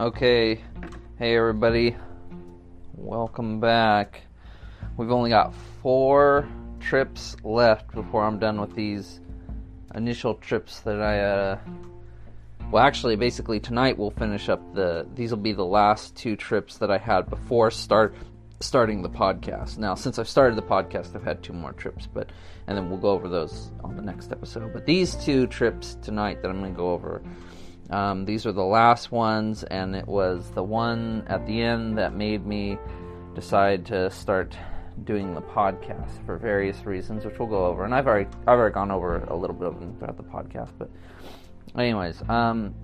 Okay, hey everybody, welcome back. We've only got four trips left before I'm done with these initial trips that I, uh, well, actually, basically tonight we'll finish up the. These will be the last two trips that I had before start starting the podcast. Now, since I've started the podcast, I've had two more trips, but and then we'll go over those on the next episode. But these two trips tonight that I'm going to go over um, these are the last ones, and it was the one at the end that made me decide to start doing the podcast for various reasons, which we'll go over. And I've already I've already gone over a little bit of them throughout the podcast, but anyways, um,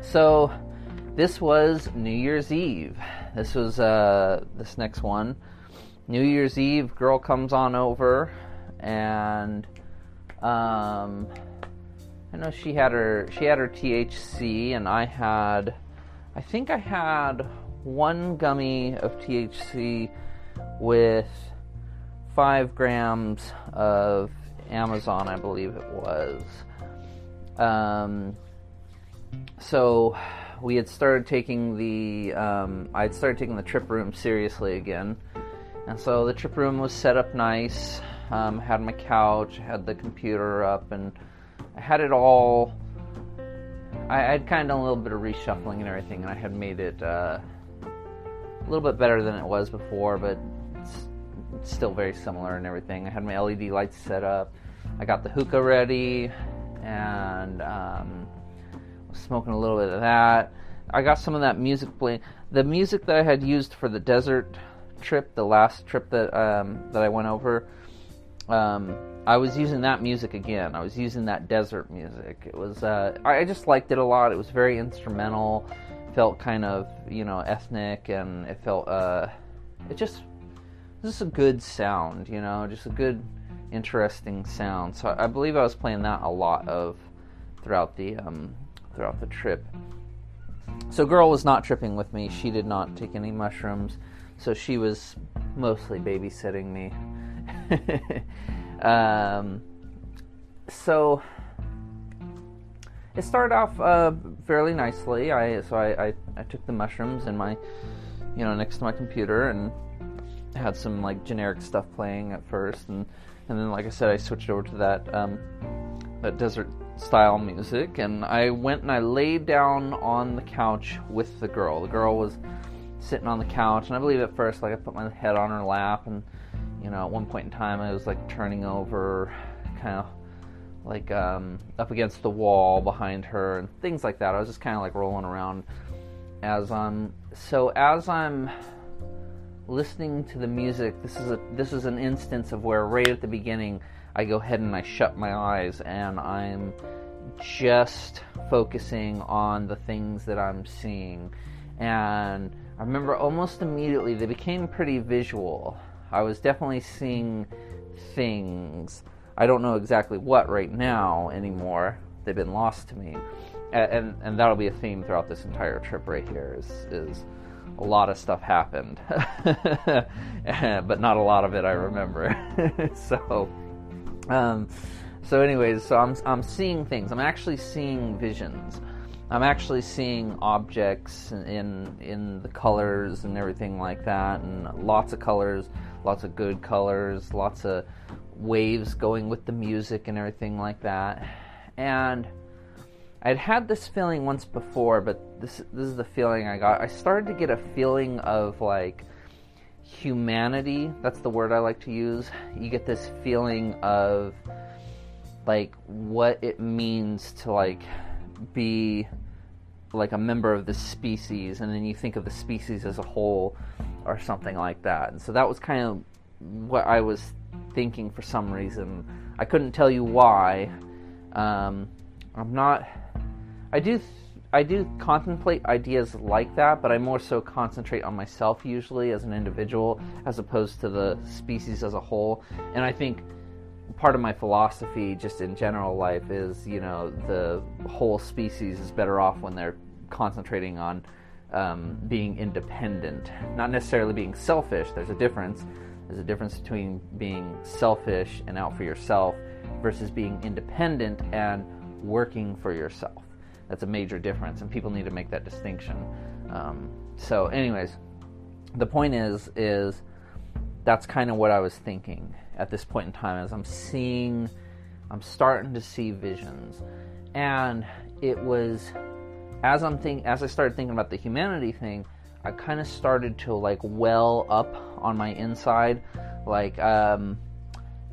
so this was New Year's Eve. This was uh, this next one. New Year's Eve, girl comes on over, and um, I know she had her she had her THC and I had I think I had one gummy of THC with five grams of Amazon, I believe it was. Um, so we had started taking the um, I had started taking the trip room seriously again, and so the trip room was set up nice. Um, had my couch, had the computer up, and I had it all. I had kind of done a little bit of reshuffling and everything, and I had made it uh, a little bit better than it was before, but it's, it's still very similar and everything. I had my LED lights set up. I got the hookah ready, and um, was smoking a little bit of that. I got some of that music playing. The music that I had used for the desert trip, the last trip that um, that I went over. Um, I was using that music again. I was using that desert music. It was uh, I just liked it a lot. It was very instrumental, felt kind of you know ethnic, and it felt uh, it just just a good sound. You know, just a good, interesting sound. So I believe I was playing that a lot of throughout the um, throughout the trip. So girl was not tripping with me. She did not take any mushrooms, so she was mostly babysitting me. Um, so it started off uh, fairly nicely. I so I, I, I, took the mushrooms in my you know next to my computer and had some like generic stuff playing at first, and and then like I said, I switched over to that um, that desert style music, and I went and I laid down on the couch with the girl. The girl was sitting on the couch, and I believe at first like I put my head on her lap and you know, at one point in time, I was like turning over, kind of like um, up against the wall behind her and things like that. I was just kind of like rolling around as I'm. So as I'm listening to the music, this is a this is an instance of where right at the beginning, I go ahead and I shut my eyes and I'm just focusing on the things that I'm seeing. And I remember almost immediately they became pretty visual. I was definitely seeing things. I don't know exactly what right now anymore. They've been lost to me, and and, and that'll be a theme throughout this entire trip right here. Is is a lot of stuff happened, but not a lot of it I remember. so, um, so anyways, so I'm I'm seeing things. I'm actually seeing visions. I'm actually seeing objects in in the colors and everything like that, and lots of colors lots of good colors, lots of waves going with the music and everything like that. And I'd had this feeling once before, but this this is the feeling I got. I started to get a feeling of like humanity. That's the word I like to use. You get this feeling of like what it means to like be like a member of the species and then you think of the species as a whole or something like that. And so that was kind of what I was thinking for some reason. I couldn't tell you why. Um, I'm not. I do. I do contemplate ideas like that, but I more so concentrate on myself usually as an individual as opposed to the species as a whole. And I think part of my philosophy, just in general life, is you know the whole species is better off when they're concentrating on um, being independent, not necessarily being selfish. There's a difference. There's a difference between being selfish and out for yourself versus being independent and working for yourself. That's a major difference, and people need to make that distinction. Um, so, anyways, the point is, is that's kind of what I was thinking at this point in time as I'm seeing, I'm starting to see visions, and it was as I'm think as I started thinking about the humanity thing, I kind of started to like well up on my inside, like um,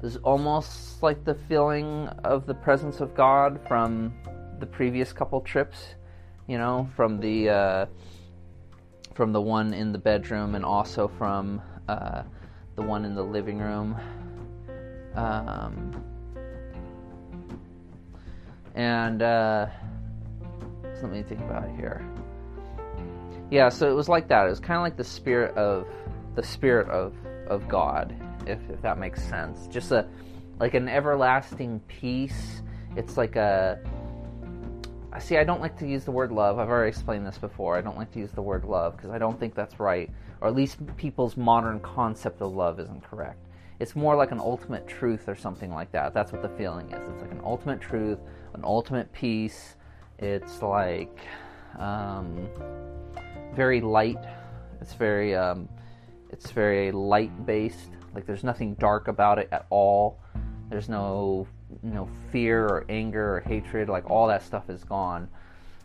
it's almost like the feeling of the presence of God from the previous couple trips, you know, from the uh, from the one in the bedroom and also from uh, the one in the living room. Um, and uh, so let me think about it here. Yeah, so it was like that. It was kind of like the spirit of the spirit of of God, if if that makes sense. Just a like an everlasting peace. It's like a see. I don't like to use the word love. I've already explained this before. I don't like to use the word love because I don't think that's right, or at least people's modern concept of love isn't correct. It's more like an ultimate truth or something like that. That's what the feeling is. It's like an ultimate truth, an ultimate peace. It's like um, very light. It's very um, it's very light based. Like there's nothing dark about it at all. There's no no fear or anger or hatred. Like all that stuff is gone.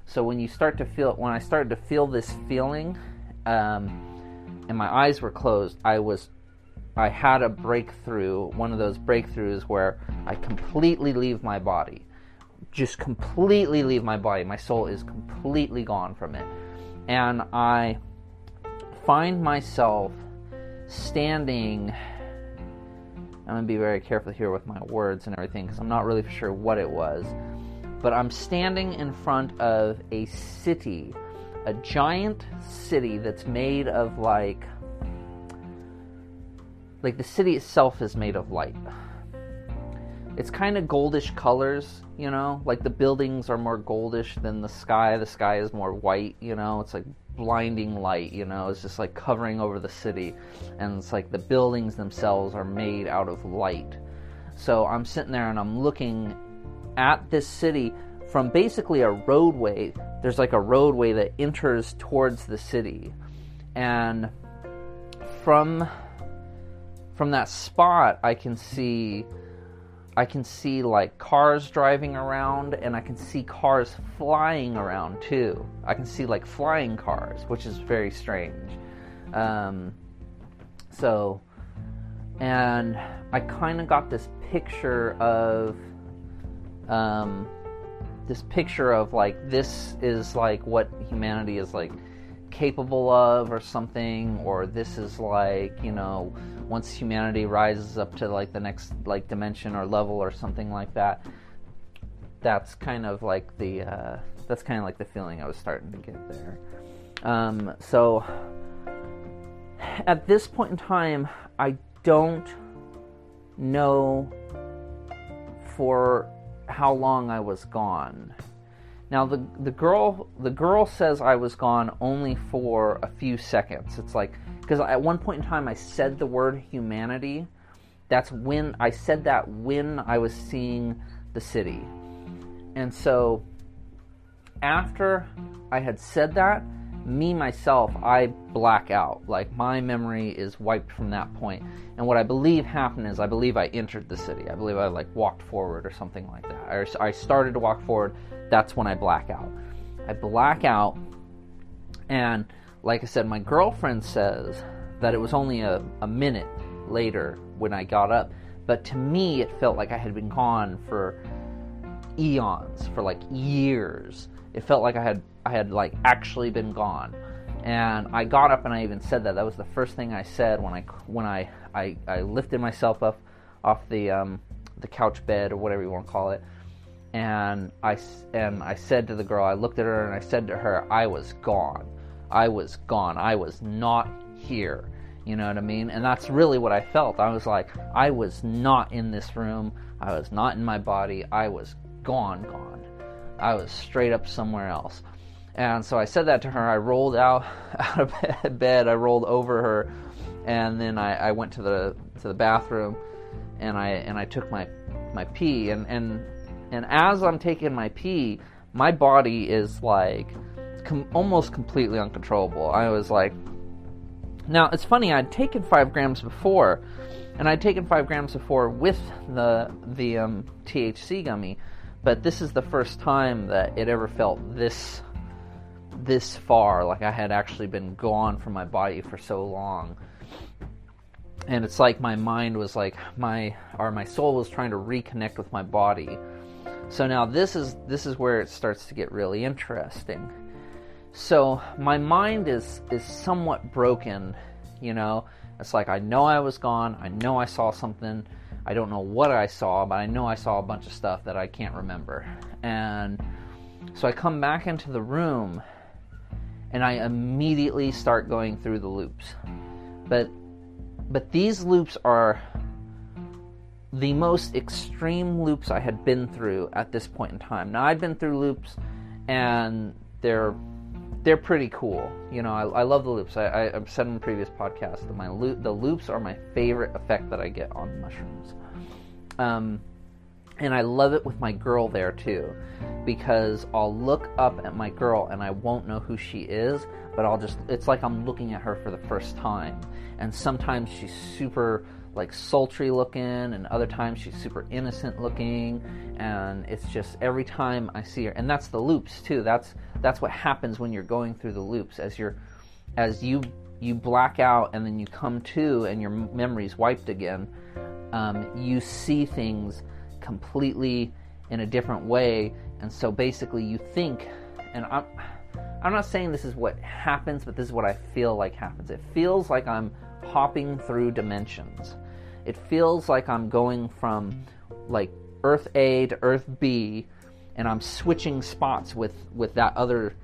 So when you start to feel when I started to feel this feeling, um, and my eyes were closed, I was I had a breakthrough. One of those breakthroughs where I completely leave my body, just completely leave my body. My soul is completely gone from it and I find myself standing. I'm going to be very careful here with my words and everything because I'm not really sure what it was. But I'm standing in front of a city, a giant city that's made of like. Like the city itself is made of light. It's kind of goldish colors, you know, like the buildings are more goldish than the sky. The sky is more white, you know, it's like blinding light, you know, it's just like covering over the city. And it's like the buildings themselves are made out of light. So I'm sitting there and I'm looking at this city from basically a roadway. There's like a roadway that enters towards the city. And from from that spot I can see I can see like cars driving around and I can see cars flying around too. I can see like flying cars, which is very strange. Um, so, and I kind of got this picture of um, this picture of like this is like what humanity is like capable of or something or this is like you know once humanity rises up to like the next like dimension or level or something like that that's kind of like the uh, that's kind of like the feeling I was starting to get there. Um, so at this point in time I don't know for how long I was gone now the the girl the girl says I was gone only for a few seconds. It's like because at one point in time I said the word humanity. That's when I said that when I was seeing the city. And so after I had said that, me myself, I black out. Like my memory is wiped from that point. And what I believe happened is I believe I entered the city. I believe I like walked forward or something like that. Or I started to walk forward. That's when I black out. I black out, and like I said, my girlfriend says that it was only a, a minute later when I got up. But to me, it felt like I had been gone for eons, for like years. It felt like I had I had like actually been gone. And I got up and I even said that. That was the first thing I said when I when I I, I lifted myself up off the um, the couch bed or whatever you want to call it. And I and I said to the girl, I looked at her and I said to her, I was gone. I was gone. I was not here. You know what I mean? And that's really what I felt. I was like, I was not in this room. I was not in my body. I was gone, gone. I was straight up somewhere else. And so I said that to her. I rolled out out of bed. I rolled over her, and then I, I went to the to the bathroom, and I and I took my my pee. And and and as I'm taking my pee, my body is like com- almost completely uncontrollable. I was like, now it's funny. I'd taken five grams before, and I'd taken five grams before with the the um, THC gummy, but this is the first time that it ever felt this this far. Like I had actually been gone from my body for so long. And it's like my mind was like my or my soul was trying to reconnect with my body. So now this is this is where it starts to get really interesting. So my mind is is somewhat broken, you know. It's like I know I was gone, I know I saw something, I don't know what I saw, but I know I saw a bunch of stuff that I can't remember. And so I come back into the room and I immediately start going through the loops. But but these loops are the most extreme loops I had been through at this point in time. Now I've been through loops and they're they're pretty cool. You know, I, I love the loops. I, have said in previous podcasts that my loop, the loops are my favorite effect that I get on mushrooms. Um, and I love it with my girl there too, because I'll look up at my girl and I won't know who she is, but I'll just, it's like I'm looking at her for the first time. And sometimes she's super like sultry looking, and other times she's super innocent looking, and it's just every time I see her, and that's the loops too. That's that's what happens when you're going through the loops as you're as you you black out and then you come to and your memory's wiped again. Um, you see things completely in a different way, and so basically you think, and I'm. I'm not saying this is what happens, but this is what I feel like happens. It feels like I'm hopping through dimensions. It feels like I'm going from like Earth A to Earth B, and I'm switching spots with with that other,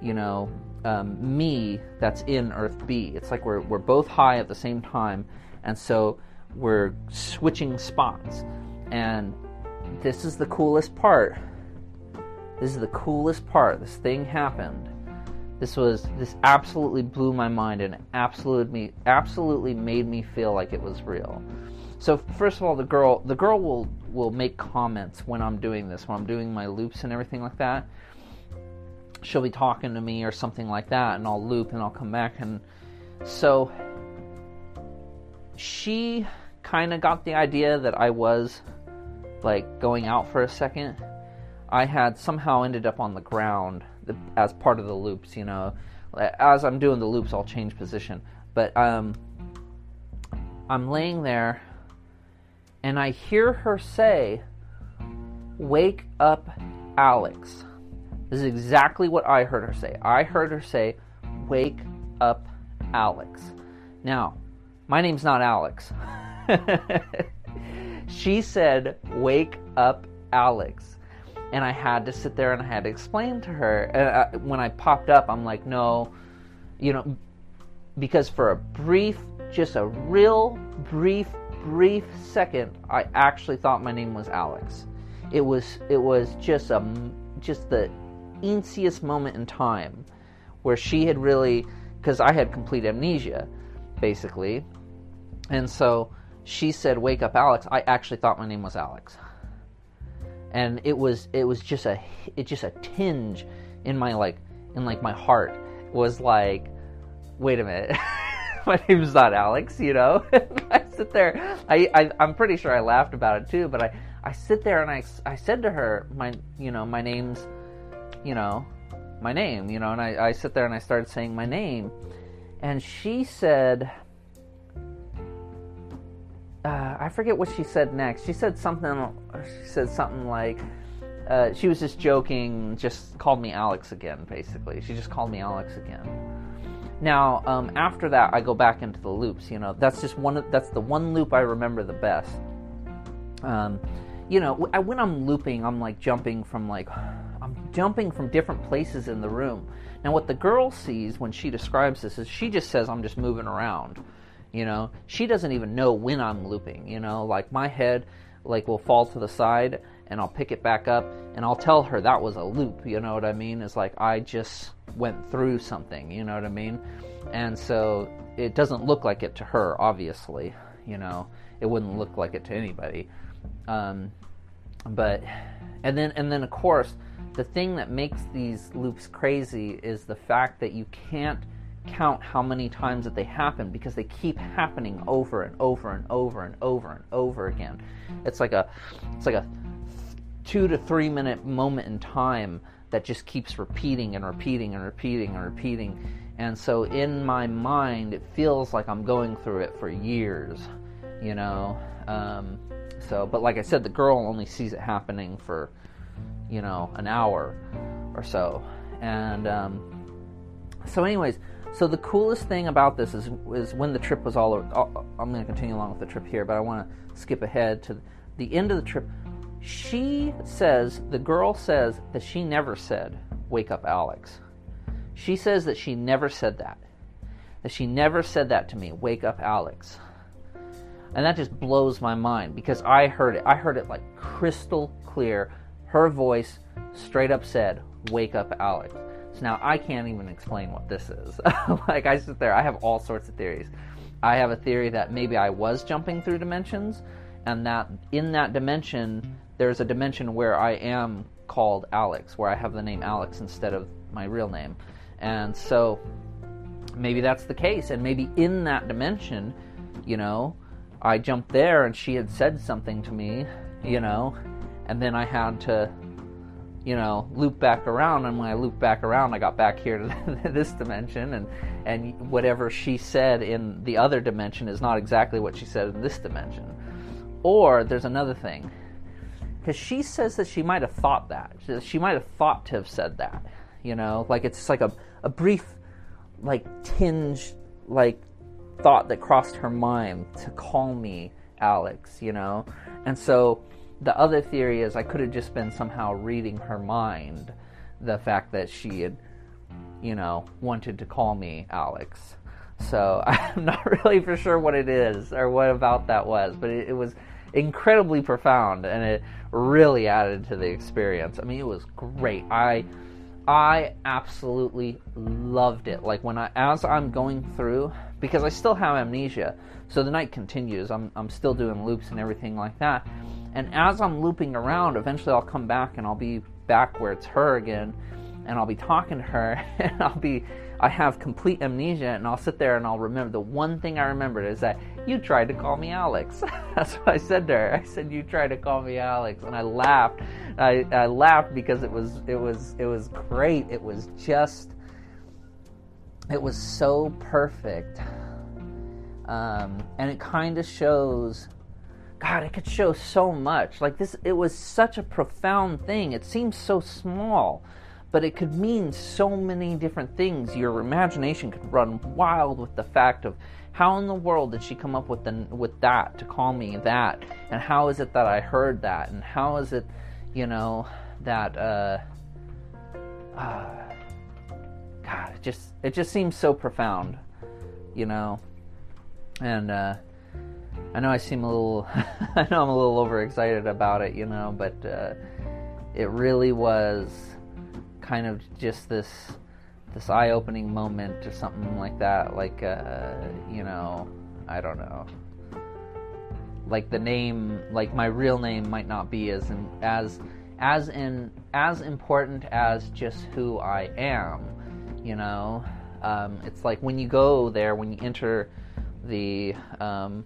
you know, um, me that's in Earth B. It's like we're we're both high at the same time, and so we're switching spots. And this is the coolest part. This is the coolest part. This thing happened. This was this absolutely blew my mind and absolutely absolutely made me feel like it was real. So first of all, the girl the girl will will make comments when I'm doing this, when I'm doing my loops and everything like that. She'll be talking to me or something like that, and I'll loop and I'll come back and so she kind of got the idea that I was like going out for a second. I had somehow ended up on the ground as part of the loops, you know. As I'm doing the loops, I'll change position. But um, I'm laying there and I hear her say, Wake up, Alex. This is exactly what I heard her say. I heard her say, Wake up, Alex. Now, my name's not Alex. she said, Wake up, Alex. And I had to sit there and I had to explain to her. And uh, when I popped up, I'm like, No, you know, because for a brief, just a real brief brief second, I actually thought my name was Alex. It was it was just a just the easiest moment in time where she had really because I had complete amnesia, basically, and so she said, "Wake up, Alex." I actually thought my name was Alex, and it was it was just a it just a tinge in my like in like my heart was like, "Wait a minute." my name's not Alex, you know. I sit there. I, I I'm pretty sure I laughed about it too, but I I sit there and I I said to her, my you know my name's, you know, my name, you know, and I I sit there and I started saying my name, and she said. Uh, I forget what she said next. She said something. She said something like, uh, she was just joking. Just called me Alex again. Basically, she just called me Alex again. Now, um, after that, I go back into the loops. You know, that's just one. That's the one loop I remember the best. Um, you know, when I'm looping, I'm like jumping from like, I'm jumping from different places in the room. Now, what the girl sees when she describes this is she just says I'm just moving around. You know, she doesn't even know when I'm looping. You know, like my head, like will fall to the side and I'll pick it back up and I'll tell her that was a loop, you know what I mean? It's like I just went through something, you know what I mean? And so it doesn't look like it to her, obviously, you know. It wouldn't look like it to anybody. Um, but and then and then of course the thing that makes these loops crazy is the fact that you can't count how many times that they happen because they keep happening over and over and over and over and over again. It's like a it's like a 2 to 3 minute moment in time that just keeps repeating and repeating and repeating and repeating. And so in my mind it feels like I'm going through it for years, you know. Um, so but like I said the girl only sees it happening for you know, an hour or so. And um, so, anyways, so the coolest thing about this is is when the trip was all. Over, I'm going to continue along with the trip here, but I want to skip ahead to the end of the trip. She says the girl says that she never said "Wake up, Alex." She says that she never said that. That she never said that to me. Wake up, Alex. And that just blows my mind because I heard it. I heard it like crystal clear her voice straight up said, Wake up, Alex. So now I can't even explain what this is. like, I sit there, I have all sorts of theories. I have a theory that maybe I was jumping through dimensions, and that in that dimension, there's a dimension where I am called Alex, where I have the name Alex instead of my real name. And so maybe that's the case, and maybe in that dimension, you know, I jumped there and she had said something to me, you know, and then I had to, you know, loop back around. And when I looped back around, I got back here to this dimension, and and whatever she said in the other dimension is not exactly what she said in this dimension. Or there's another thing, because she says that she might have thought that. She might have thought to have said that, you know, like it's like a a brief, like tinge, like thought that crossed her mind to call me Alex, you know, and so the other theory is I could have just been somehow reading her mind, the fact that she had, you know, wanted to call me Alex. So I'm not really for sure what it is or what about that was, but it, it was incredibly profound and it really added to the experience. I mean, it was great. I I absolutely loved it. Like when I as I'm going through because I still have amnesia. So the night continues. I'm I'm still doing loops and everything like that. And as I'm looping around, eventually I'll come back and I'll be back where it's her again, and I'll be talking to her, and I'll be, I have complete amnesia, and I'll sit there and I'll remember the one thing I remembered is that you tried to call me Alex. That's what I said to her. I said you tried to call me Alex, and I laughed. I, I laughed because it was it was it was great. It was just, it was so perfect, um, and it kind of shows God, it could show so much. Like this, it was such a profound thing. It seems so small, but it could mean so many different things. Your imagination could run wild with the fact of how in the world did she come up with the, with that to call me that, and how is it that I heard that, and how is it, you know, that uh, uh God, it just it just seems so profound, you know, and uh I know I seem a little, I know I'm a little overexcited about it, you know, but uh, it really was kind of just this this eye-opening moment or something like that. Like, uh, you know, I don't know. Like the name, like my real name might not be as in, as as in as important as just who I am. You know, um, it's like when you go there, when you enter the um,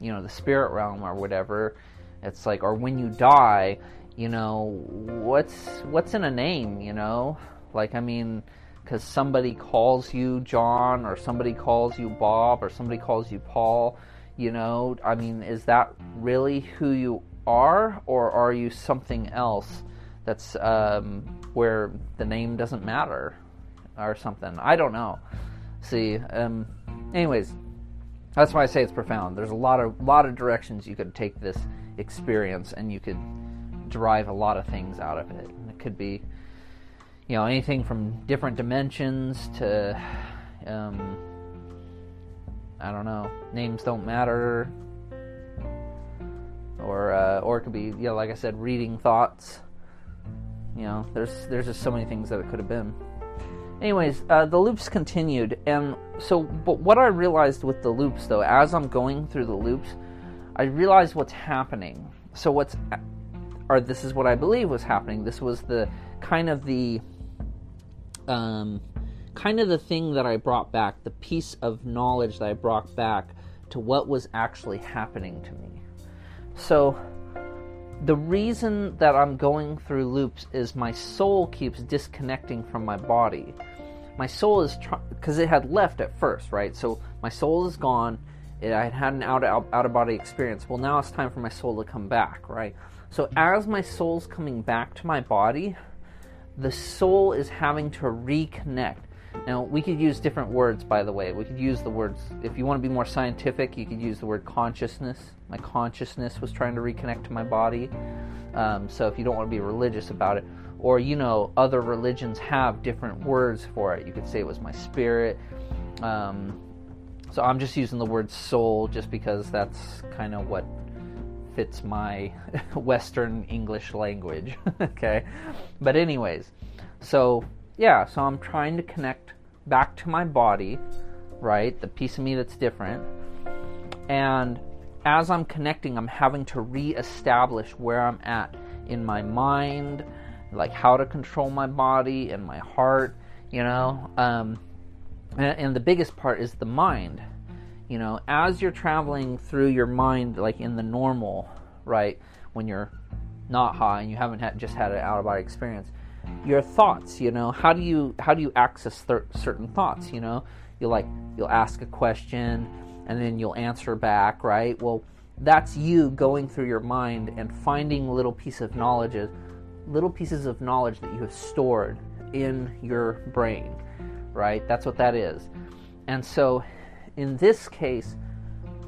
you know the spirit realm or whatever it's like or when you die you know what's what's in a name you know? Like i mean because somebody calls you john or somebody calls you bob or somebody calls you paul you know? I mean is that really who you are or are you something else that's um, where the name doesn't matter or something? I don't know. See um, anyways that's why I say it's profound. There's a lot of lot of directions you could take this experience, and you could derive a lot of things out of it. It could be, you know, anything from different dimensions to, um, I don't know, names don't matter, or uh, or it could be, you know, like I said, reading thoughts. You know, there's there's just so many things that it could have been. Anyways, uh, the loops continued, and so, but what I realized with the loops, though, as I'm going through the loops, I realized what's happening. So what's or this is what I believe was happening. This was the kind of the um, kind of the thing that I brought back, the piece of knowledge that I brought back to what was actually happening to me. So, the reason that I'm going through loops is my soul keeps disconnecting from my body. My soul is because it had left at first, right? So my soul is gone. I had had an out out of body experience. Well, now it's time for my soul to come back, right? So as my soul's coming back to my body, the soul is having to reconnect. Now, we could use different words, by the way. We could use the words, if you want to be more scientific, you could use the word consciousness. My consciousness was trying to reconnect to my body. Um, so, if you don't want to be religious about it, or, you know, other religions have different words for it. You could say it was my spirit. Um, so, I'm just using the word soul just because that's kind of what fits my Western English language. okay. But, anyways, so yeah, so I'm trying to connect back to my body, right? The piece of me that's different. And as I'm connecting, I'm having to reestablish where I'm at in my mind, like how to control my body and my heart, you know. Um, and, and the biggest part is the mind you know, as you're traveling through your mind, like in the normal, right, when you're not high and you haven't had, just had an out of body experience, your thoughts, you know, how do you how do you access th- certain thoughts? You know, you like you'll ask a question and then you'll answer back, right? Well, that's you going through your mind and finding little piece of knowledge, little pieces of knowledge that you have stored in your brain, right? That's what that is. And so in this case,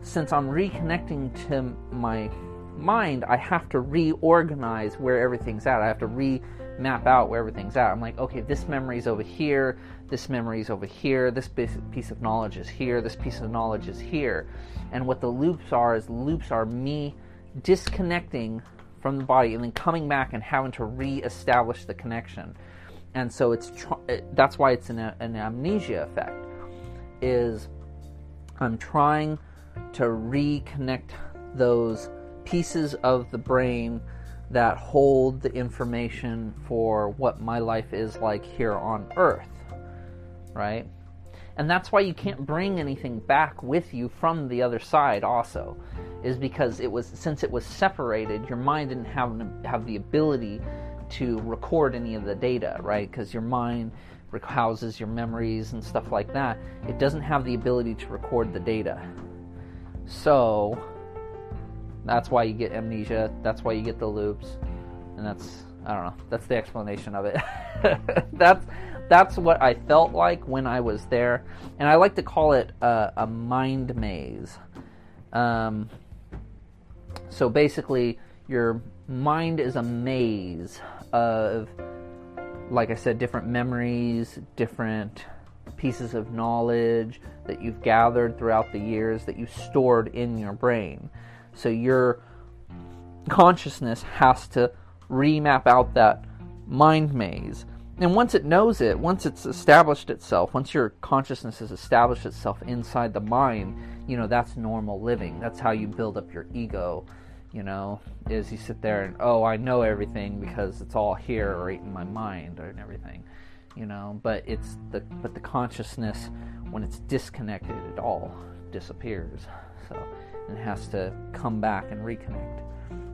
since I'm reconnecting to my mind, I have to reorganize where everything's at. I have to remap out where everything's at. I'm like, okay, this memory's over here, this memory's over here, this piece of knowledge is here, this piece of knowledge is here. And what the loops are is loops are me disconnecting from the body and then coming back and having to reestablish the connection. And so it's tr- that's why it's an, an amnesia effect. Is I'm trying to reconnect those pieces of the brain that hold the information for what my life is like here on earth, right? And that's why you can't bring anything back with you from the other side also is because it was since it was separated, your mind didn't have have the ability to record any of the data, right? Because your mind houses your memories and stuff like that, it doesn't have the ability to record the data. So that's why you get amnesia, that's why you get the loops, and that's I don't know, that's the explanation of it. that's that's what I felt like when I was there, and I like to call it a, a mind maze. Um, so basically, your mind is a maze of like I said, different memories, different pieces of knowledge that you've gathered throughout the years that you stored in your brain. So your consciousness has to remap out that mind maze. And once it knows it, once it's established itself, once your consciousness has established itself inside the mind, you know, that's normal living. That's how you build up your ego you know, is you sit there and oh, I know everything because it's all here right in my mind and everything, you know. But it's the but the consciousness when it's disconnected, it all disappears. So it has to come back and reconnect.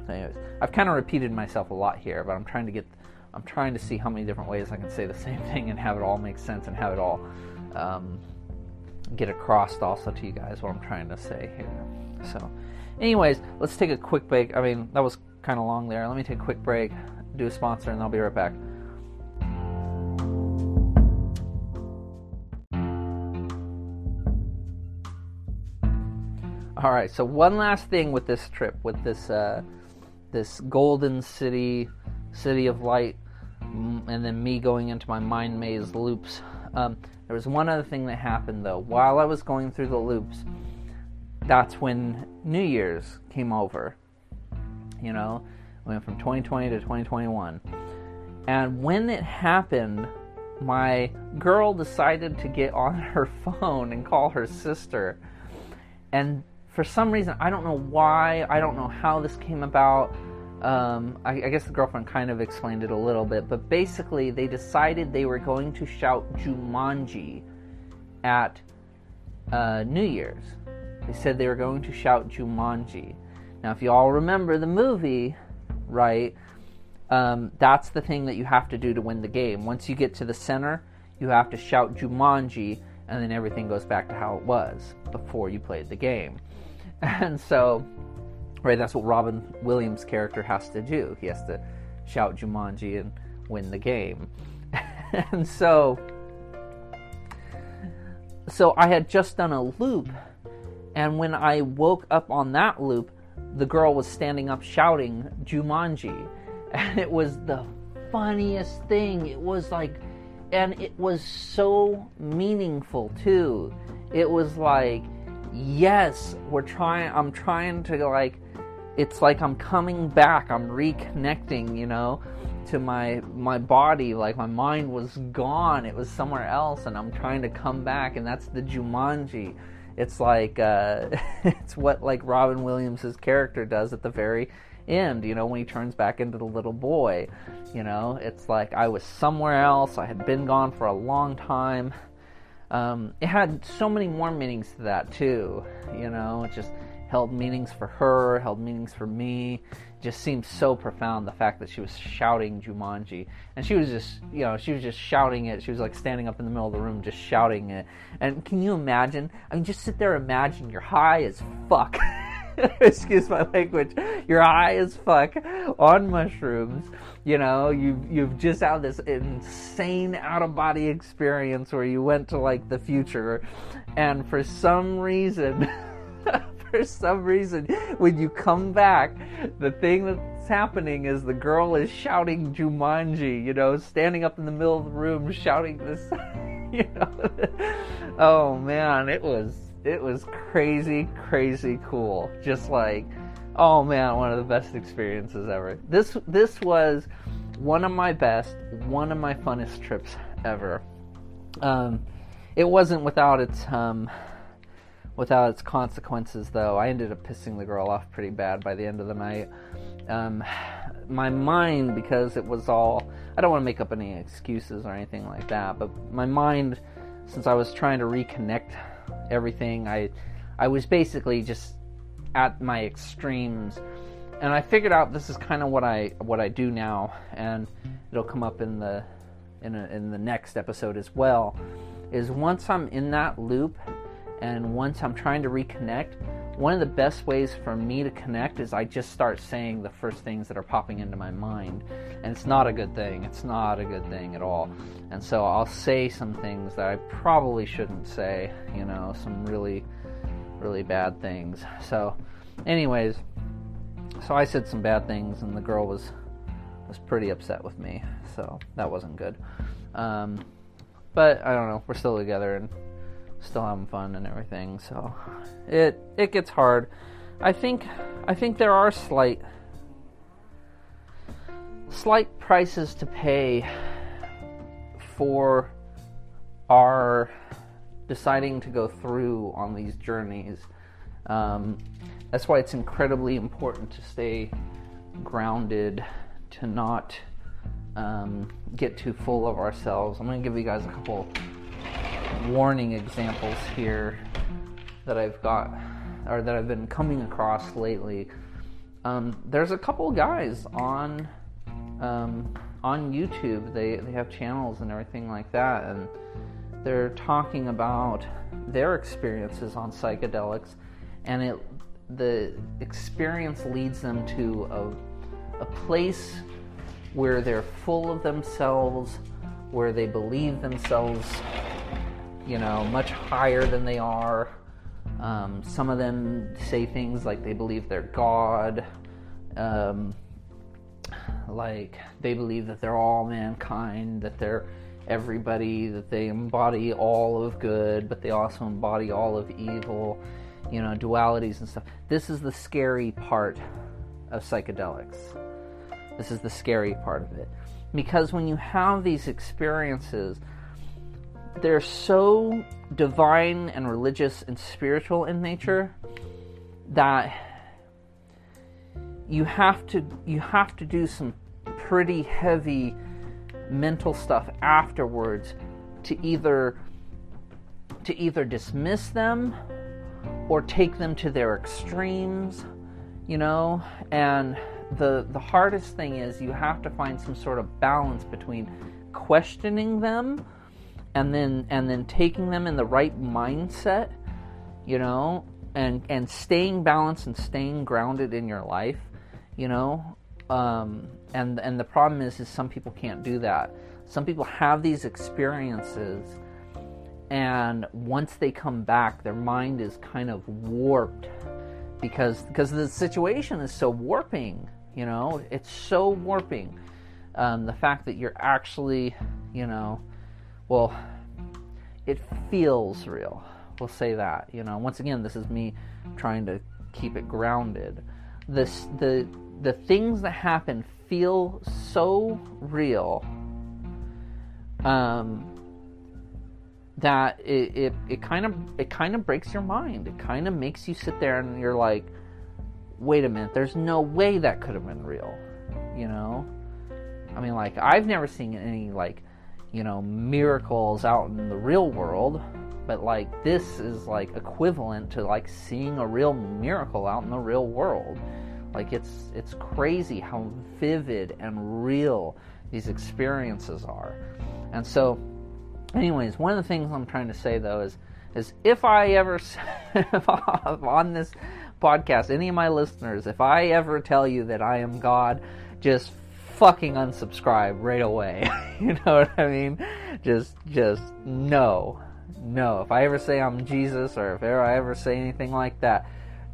So anyways, I've kind of repeated myself a lot here, but I'm trying to get I'm trying to see how many different ways I can say the same thing and have it all make sense and have it all um, get across also to you guys what I'm trying to say here. So. Anyways, let's take a quick break. I mean, that was kind of long there. Let me take a quick break, do a sponsor, and I'll be right back. All right. So one last thing with this trip, with this uh, this Golden City, City of Light, and then me going into my mind maze loops. Um, there was one other thing that happened though. While I was going through the loops, that's when New Year's came over. You know, went from 2020 to 2021. And when it happened, my girl decided to get on her phone and call her sister. And for some reason, I don't know why, I don't know how this came about, um, I, I, guess the girlfriend kind of explained it a little bit, but basically they decided they were going to shout Jumanji at uh, New Year's. They said they were going to shout Jumanji. Now, if you all remember the movie, right, um, that's the thing that you have to do to win the game. Once you get to the center, you have to shout Jumanji, and then everything goes back to how it was before you played the game. And so Right, that's what Robin Williams' character has to do. He has to shout Jumanji and win the game. and so so I had just done a loop and when I woke up on that loop, the girl was standing up shouting Jumanji. And it was the funniest thing. It was like and it was so meaningful too. It was like yes, we're trying I'm trying to like it's like I'm coming back, I'm reconnecting, you know, to my my body like my mind was gone, it was somewhere else and I'm trying to come back and that's the Jumanji. It's like uh, it's what like Robin Williams' character does at the very end, you know, when he turns back into the little boy. You know, it's like I was somewhere else, I had been gone for a long time. Um, it had so many more meanings to that too, you know, just held meanings for her, held meanings for me. It just seemed so profound the fact that she was shouting Jumanji. And she was just, you know, she was just shouting it. She was like standing up in the middle of the room just shouting it. And can you imagine? I mean, just sit there imagine you're high as fuck. Excuse my language. You're high as fuck on mushrooms. You know, you've you've just had this insane out of body experience where you went to like the future, and for some reason for some reason, when you come back, the thing that's happening is the girl is shouting Jumanji, you know, standing up in the middle of the room shouting this, you know. oh man, it was it was crazy, crazy cool. Just like, oh man, one of the best experiences ever. This this was one of my best, one of my funnest trips ever. Um, it wasn't without its um, without its consequences, though. I ended up pissing the girl off pretty bad by the end of the night. Um, my mind, because it was all, I don't want to make up any excuses or anything like that, but my mind, since I was trying to reconnect everything, I, I was basically just at my extremes. And I figured out this is kind of what I what I do now, and it'll come up in the in a, in the next episode as well. Is once I'm in that loop, and once I'm trying to reconnect, one of the best ways for me to connect is I just start saying the first things that are popping into my mind. And it's not a good thing. It's not a good thing at all. And so I'll say some things that I probably shouldn't say, you know, some really, really bad things. So, anyways, so I said some bad things, and the girl was was pretty upset with me. So that wasn't good. Um, but I don't know. We're still together, and still having fun and everything. So it it gets hard. I think I think there are slight slight prices to pay for our deciding to go through on these journeys. Um, that's why it's incredibly important to stay grounded, to not um, get too full of ourselves. I'm going to give you guys a couple warning examples here that I've got or that I've been coming across lately. Um, there's a couple guys on um, on YouTube. They they have channels and everything like that, and they're talking about their experiences on psychedelics, and it the experience leads them to a, a place where they're full of themselves, where they believe themselves you know, much higher than they are. Um, some of them say things like they believe they're God, um, like they believe that they're all mankind, that they're everybody, that they embody all of good, but they also embody all of evil, you know, dualities and stuff. This is the scary part of psychedelics. This is the scary part of it. Because when you have these experiences, they're so divine and religious and spiritual in nature that you have to you have to do some pretty heavy mental stuff afterwards to either to either dismiss them or take them to their extremes, you know? And the the hardest thing is you have to find some sort of balance between questioning them and then and then taking them in the right mindset, you know, and and staying balanced and staying grounded in your life, you know. Um, and and the problem is is some people can't do that. Some people have these experiences and once they come back their mind is kind of warped because because the situation is so warping you know? It's so warping um, the fact that you're actually you know well it feels real. We'll say that you know? Once again this is me trying to keep it grounded. This the the things that happen feel so real um that it, it, it kind of it kind of breaks your mind. It kind of makes you sit there and you're like, wait a minute, there's no way that could have been real. You know? I mean like I've never seen any like, you know, miracles out in the real world, but like this is like equivalent to like seeing a real miracle out in the real world. Like it's it's crazy how vivid and real these experiences are. And so anyways, one of the things I'm trying to say though is is if I ever if on this podcast, any of my listeners, if I ever tell you that I am God, just fucking unsubscribe right away. you know what I mean? Just just no. No. If I ever say I'm Jesus or if I ever say anything like that,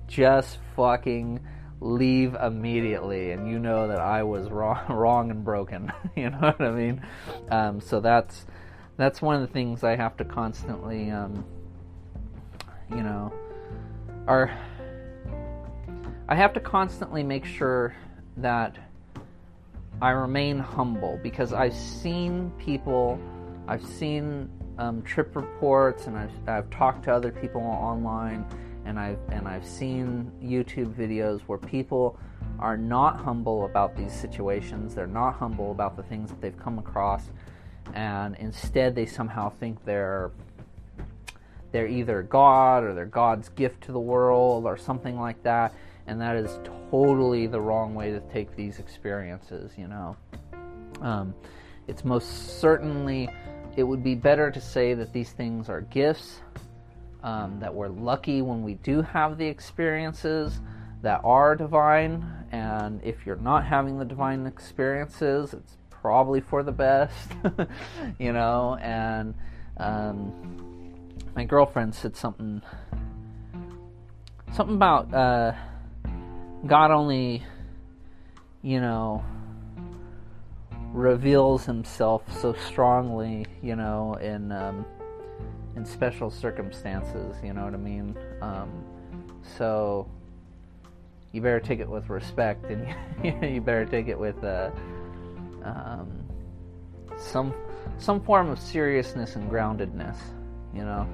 just fucking leave immediately and you know that I was wrong wrong and broken. you know what I mean? Um, so that's that's one of the things I have to constantly, um, you know, are I have to constantly make sure that I remain humble because I've seen people, I've seen um, trip reports, and I've, I've talked to other people online, and I've and I've seen YouTube videos where people are not humble about these situations. They're not humble about the things that they've come across and instead they somehow think they're they're either God or they're God's gift to the world or something like that, and that is totally the wrong way to take these experiences. You know, um, it's most certainly it would be better to say that these things are gifts. Um, that we're lucky when we do have the experiences that are divine, and if you're not having the divine experiences, it's probably for the best, you know. And um, my girlfriend said something, something about uh, God only, you know, reveals Himself so strongly, you know, in um, in special circumstances. You know what I mean? Um, so you better take it with respect, and you better take it with. Uh, um, some some form of seriousness and groundedness, you know.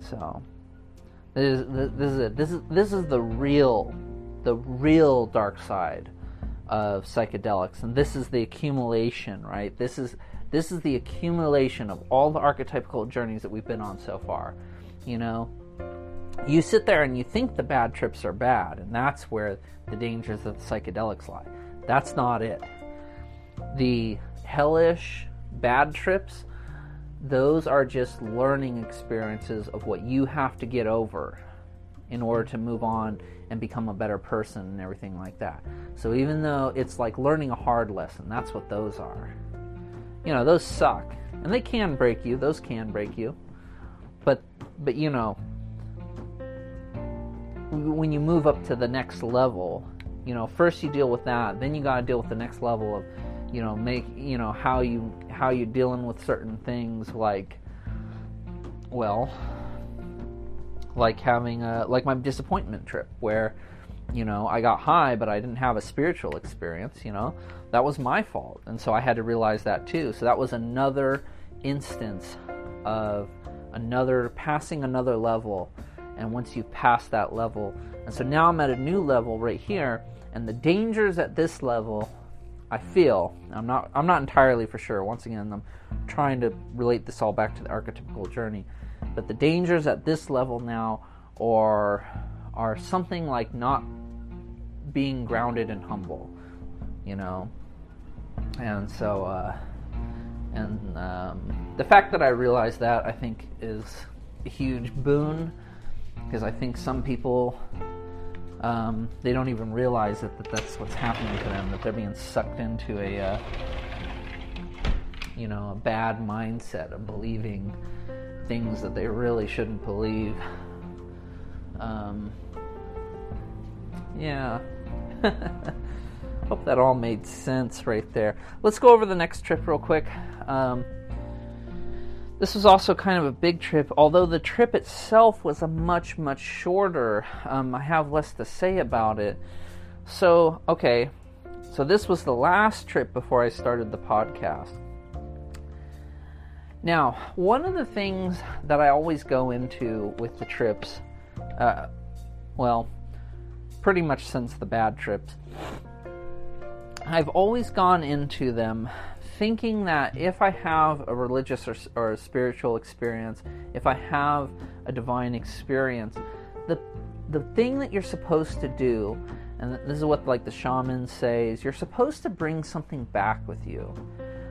So this is this is it. This is this is the real the real dark side of psychedelics, and this is the accumulation, right? This is this is the accumulation of all the archetypical journeys that we've been on so far. You know, you sit there and you think the bad trips are bad, and that's where the dangers of the psychedelics lie. That's not it the hellish bad trips, those are just learning experiences of what you have to get over in order to move on and become a better person and everything like that. So even though it's like learning a hard lesson, that's what those are. You know, those suck. And they can break you. Those can break you. But but you know, when you move up to the next level, you know, first you deal with that, then you got to deal with the next level of you know make you know how you how you dealing with certain things like well like having a like my disappointment trip where you know I got high but I didn't have a spiritual experience you know? That was my fault. And so I had to realize that too. So that was another instance of another passing another level. And once you pass that level and so now I'm at a new level right here. And the dangers at this level, I feel, I'm not I'm not entirely for sure. Once again, I'm trying to relate this all back to the archetypical journey. But the dangers at this level now are are something like not being grounded and humble, you know. And so uh and um, the fact that I realize that I think is a huge boon because I think some people um, they don't even realize that, that that's what's happening to them that they're being sucked into a uh, you know a bad mindset of believing things that they really shouldn't believe um, yeah hope that all made sense right there let's go over the next trip real quick um, this was also kind of a big trip, although the trip itself was a much, much shorter. Um, I have less to say about it. So, okay, so this was the last trip before I started the podcast. Now, one of the things that I always go into with the trips, uh, well, pretty much since the bad trips, I've always gone into them thinking that if I have a religious or, or, a spiritual experience, if I have a divine experience, the the thing that you're supposed to do, and this is what like the shamans say, is you're supposed to bring something back with you.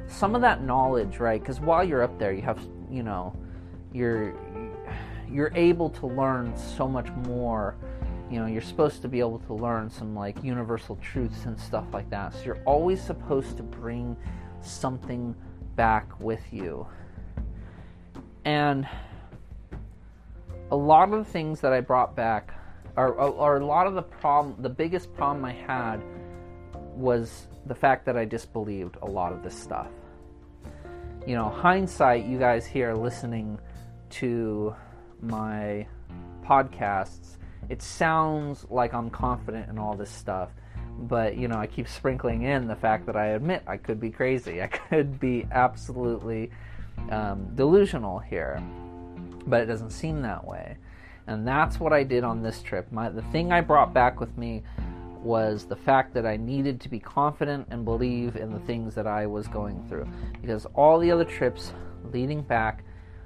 Some of that knowledge, right? Because while you're up there, you have, you know, you're you're able to learn so much more. You know, you're supposed to be able to learn some like universal truths and stuff like that. So you're always supposed to bring something back with you. And a lot of the things that I brought back, or, or a lot of the problem, the biggest problem I had was the fact that I disbelieved a lot of this stuff. You know, hindsight, you guys here listening to my podcasts, it sounds like I'm confident in all this stuff. But you know i keep sprinkling in the fact that i admit i could be crazy. I could be absolutely um, delusional here. But it doesn't seem that way. And that's what i did on this trip. My, the thing i brought back with me was the fact that i needed to be confident and believe in the things that i was going through because all the other trips leading back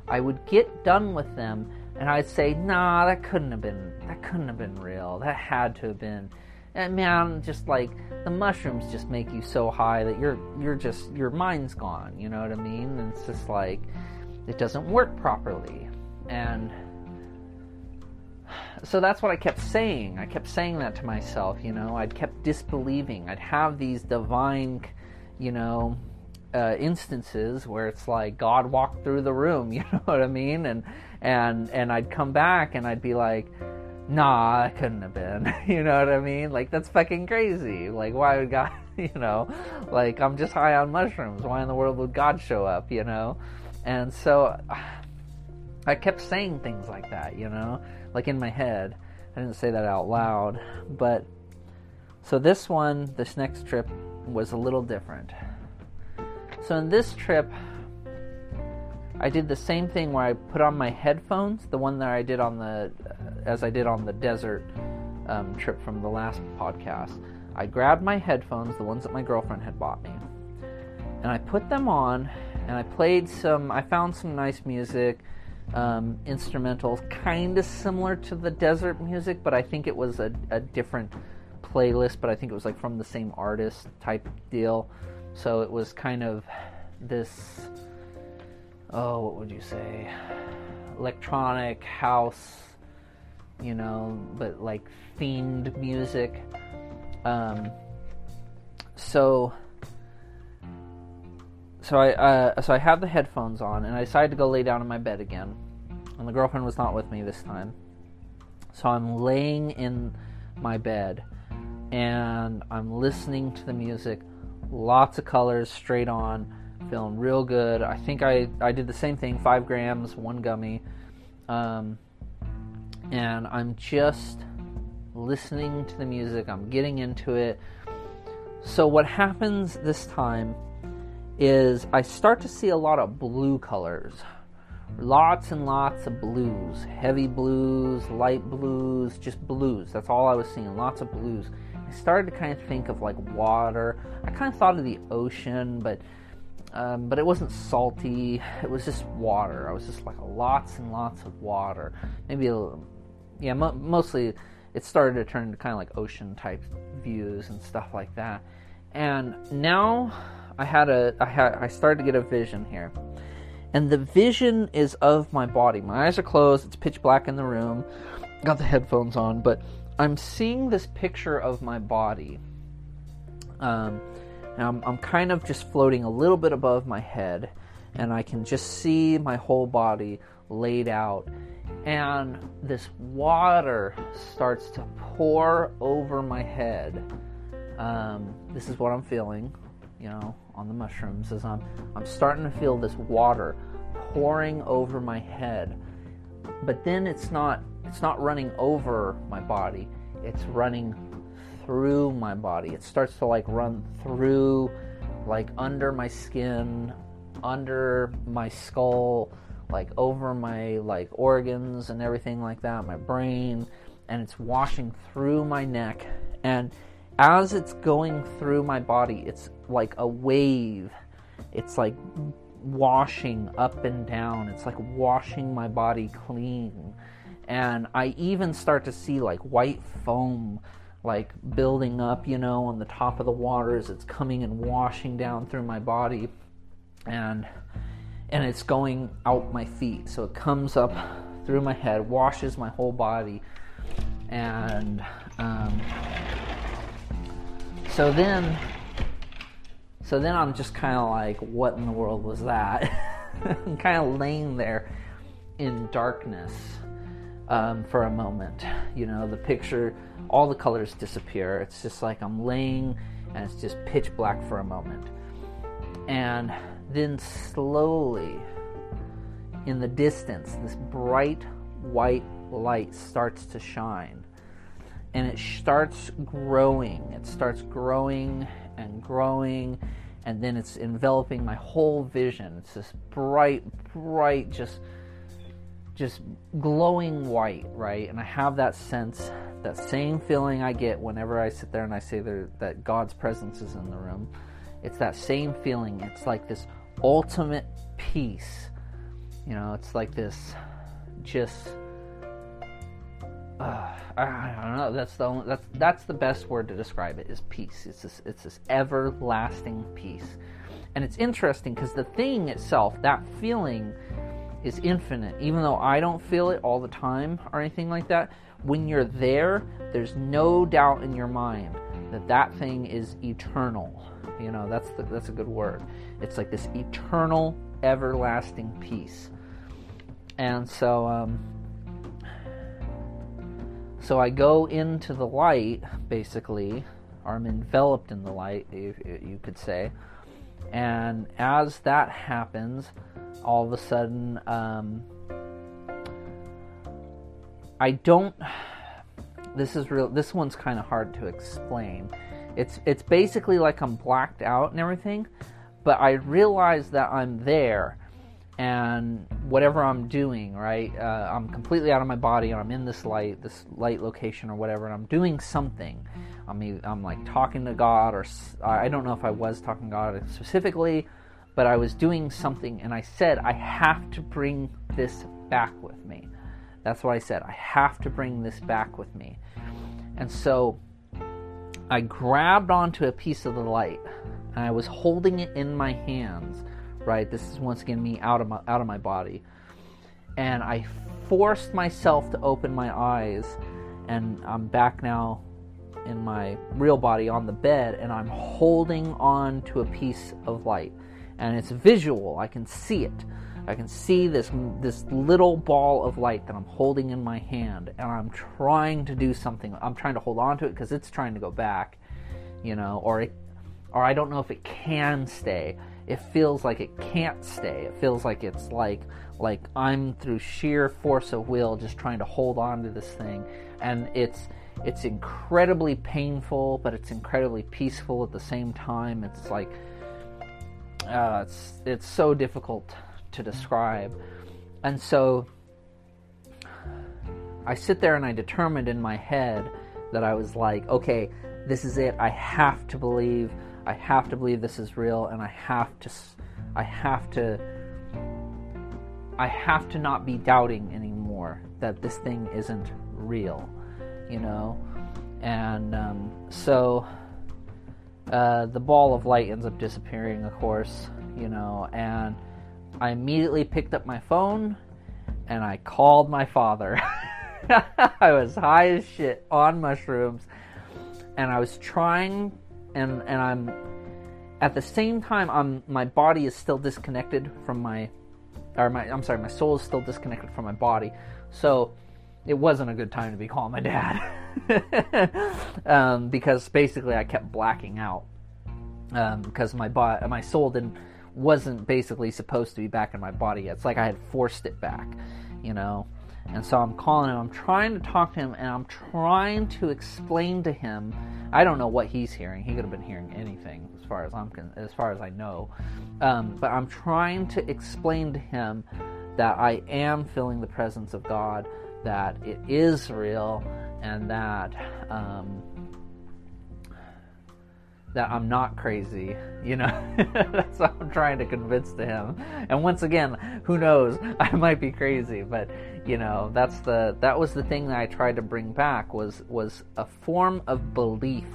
i would get done with them and i'd say nah that couldn't have been that couldn't have been real that had to have been and man, just like the mushrooms just make you so high that you're you're just your mind's gone. You know what I mean? And it's just like it doesn't work properly, and so that's what I kept saying. I kept saying that to myself. You know, I'd kept disbelieving. I'd have these divine, you know, uh, instances where it's like God walked through the room. You know what I mean? And and and I'd come back and I'd be like nah, it couldn't have been. you know what I mean? Like, that's fucking crazy. Like, why would God, you know, like, I'm just high on mushrooms. Why in the world would God show up, you know? And so I kept saying things like that, you know, like in my head. I didn't say that out loud. But so this one, this next trip was a little different. So in this trip, I did the same thing where I put on my headphones, the one that I did on the, as I did on the desert um, trip from the last podcast. I grabbed my headphones, the ones that my girlfriend had bought me, and I put them on, and I played some. I found some nice music, um, instrumentals, kind of similar to the desert music, but I think it was a, a different playlist. But I think it was like from the same artist type deal, so it was kind of this oh, what would you say? Electronic house, you know, but like themed music. Um, so, so I uh, so I had the headphones on, and I decided to go lay down in my bed again. And the girlfriend was not with me this time, so I'm laying in my bed, and I'm listening to the music. Lots of colors straight on feeling real good. I think I, I did the same thing five grams, one gummy. Um, and I'm just listening to the music, I'm getting into it. So, what happens this time is I start to see a lot of blue colors. Lots and lots of blues. Heavy blues, light blues, just blues. That's all I was seeing. Lots of blues. I started to kind of think of like water. I kind of thought of the ocean, but um, but it wasn't salty. It was just water. I was just like lots and lots of water. Maybe a little, yeah, mo- mostly it started to turn into kind of like ocean type views and stuff like that. And now I had a I had I started to get a vision here. And the vision is of my body. My eyes are closed, it's pitch black in the room. Got the headphones on, but I'm seeing this picture of my body. Um, I'm, I'm kind of just floating a little bit above my head, and I can just see my whole body laid out. And this water starts to pour over my head. Um, this is what I'm feeling, you know, on the mushrooms, as I'm I'm starting to feel this water pouring over my head. But then it's not it's not running over my body. It's running through my body. It starts to like run through, like under my skin, under my skull, like over my like organs and everything like that, my brain, and it's washing through my neck. And as it's going through my body, it's like a wave. It's like washing up and down. It's like washing my body clean. And I even start to see like white foam like building up, you know, on the top of the water as it's coming and washing down through my body. And and it's going out my feet. So it comes up through my head, washes my whole body. And um, so then so then I'm just kind of like, what in the world was that? I'm kind of laying there in darkness um, for a moment. You know, the picture, all the colors disappear. It's just like I'm laying and it's just pitch black for a moment. And then slowly, in the distance, this bright white light starts to shine. And it starts growing. It starts growing and growing. And then it's enveloping my whole vision. It's this bright, bright, just just glowing white, right? And I have that sense, that same feeling I get whenever I sit there and I say there, that God's presence is in the room. It's that same feeling. It's like this ultimate peace. You know, it's like this just uh, I don't know. That's the only, that's that's the best word to describe it is peace. It's this it's this everlasting peace, and it's interesting because the thing itself, that feeling, is infinite. Even though I don't feel it all the time or anything like that, when you're there, there's no doubt in your mind that that thing is eternal. You know, that's the, that's a good word. It's like this eternal, everlasting peace. And so, um, so I go into the light, basically, or I'm enveloped in the light, you, could say. And as that happens, all of a sudden, um, I don't. This is real. This one's kind of hard to explain. It's it's basically like I'm blacked out and everything, but I realize that I'm there, and whatever I'm doing, right? Uh, I'm completely out of my body, and I'm in this light, this light location or whatever, and I'm doing something. I'm I'm like talking to God, or I don't know if I was talking to God specifically but I was doing something and I said, I have to bring this back with me. That's what I said. I have to bring this back with me. And so I grabbed onto a piece of the light and I was holding it in my hands, right? This is once again me out of my out of my body. And I forced myself to open my eyes and I'm back now in my real body on the bed and I'm holding on to a piece of light and it's visual. I can see it. I can see this this little ball of light that I'm holding in my hand, and I'm trying to do something. I'm trying to hold on to it because it's trying to go back, you know, or it, or I don't know if it can stay. It feels like it can't stay. It feels like it's like like I'm through sheer force of will just trying to hold on to this thing, and it's it's incredibly painful, but it's incredibly peaceful at the same time. It's like uh, it's it's so difficult to describe, and so I sit there and I determined in my head that I was like, okay, this is it. I have to believe. I have to believe this is real, and I have to. I have to. I have to not be doubting anymore that this thing isn't real, you know. And um, so uh, the ball of light ends up disappearing, of course, you know. And I immediately picked up my phone and I called my father. I was high as shit on mushrooms, and I was trying, and and I'm at the same time, I'm my body is still disconnected from my, or my I'm sorry, my soul is still disconnected from my body, so it wasn't a good time to be calling my dad um, because basically I kept blacking out um, because my body, my soul didn't wasn't basically supposed to be back in my body. Yet. It's like I had forced it back, you know. And so I'm calling him, I'm trying to talk to him, and I'm trying to explain to him. I don't know what he's hearing. He could have been hearing anything, as far as I'm as far as I know. Um, but I'm trying to explain to him that I am feeling the presence of God, that it is real, and that um, that I'm not crazy. You know, that's what I'm trying to convince to him. And once again, who knows? I might be crazy, but you know, that's the that was the thing that I tried to bring back was was a form of belief,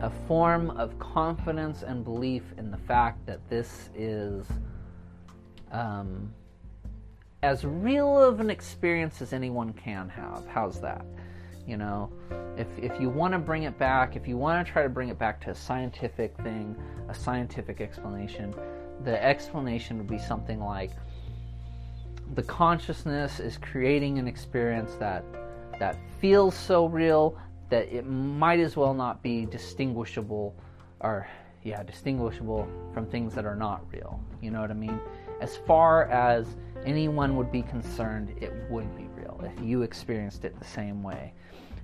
a form of confidence and belief in the fact that this is um, as real of an experience as anyone can have. How's that? You know, if if you want to bring it back, if you want to try to bring it back to a scientific thing, a scientific explanation, the explanation would be something like the consciousness is creating an experience that that feels so real that it might as well not be distinguishable or yeah, distinguishable from things that are not real. You know what I mean? As far as anyone would be concerned, it would be real if you experienced it the same way.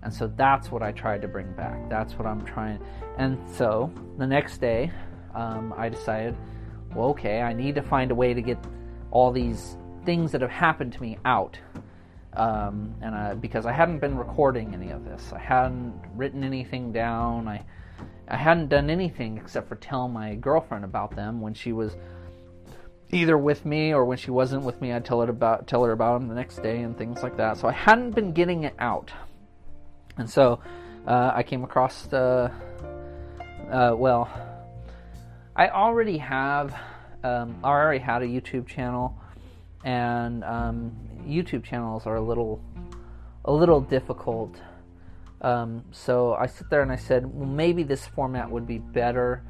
And so that's what I tried to bring back. That's what I'm trying. And so the next day, um, I decided, well, okay, I need to find a way to get all these things that have happened to me out. Um, and I, because I hadn't been recording any of this, I hadn't written anything down. I I hadn't done anything except for tell my girlfriend about them when she was either with me or when she wasn't with me. I'd tell her about tell her about them the next day and things like that. So I hadn't been getting it out. And so uh, I came across the, uh, well, I already have, um, I already had a YouTube channel, and um, YouTube channels are a little, a little difficult. Um, so I sit there and I said, well, maybe this format would be better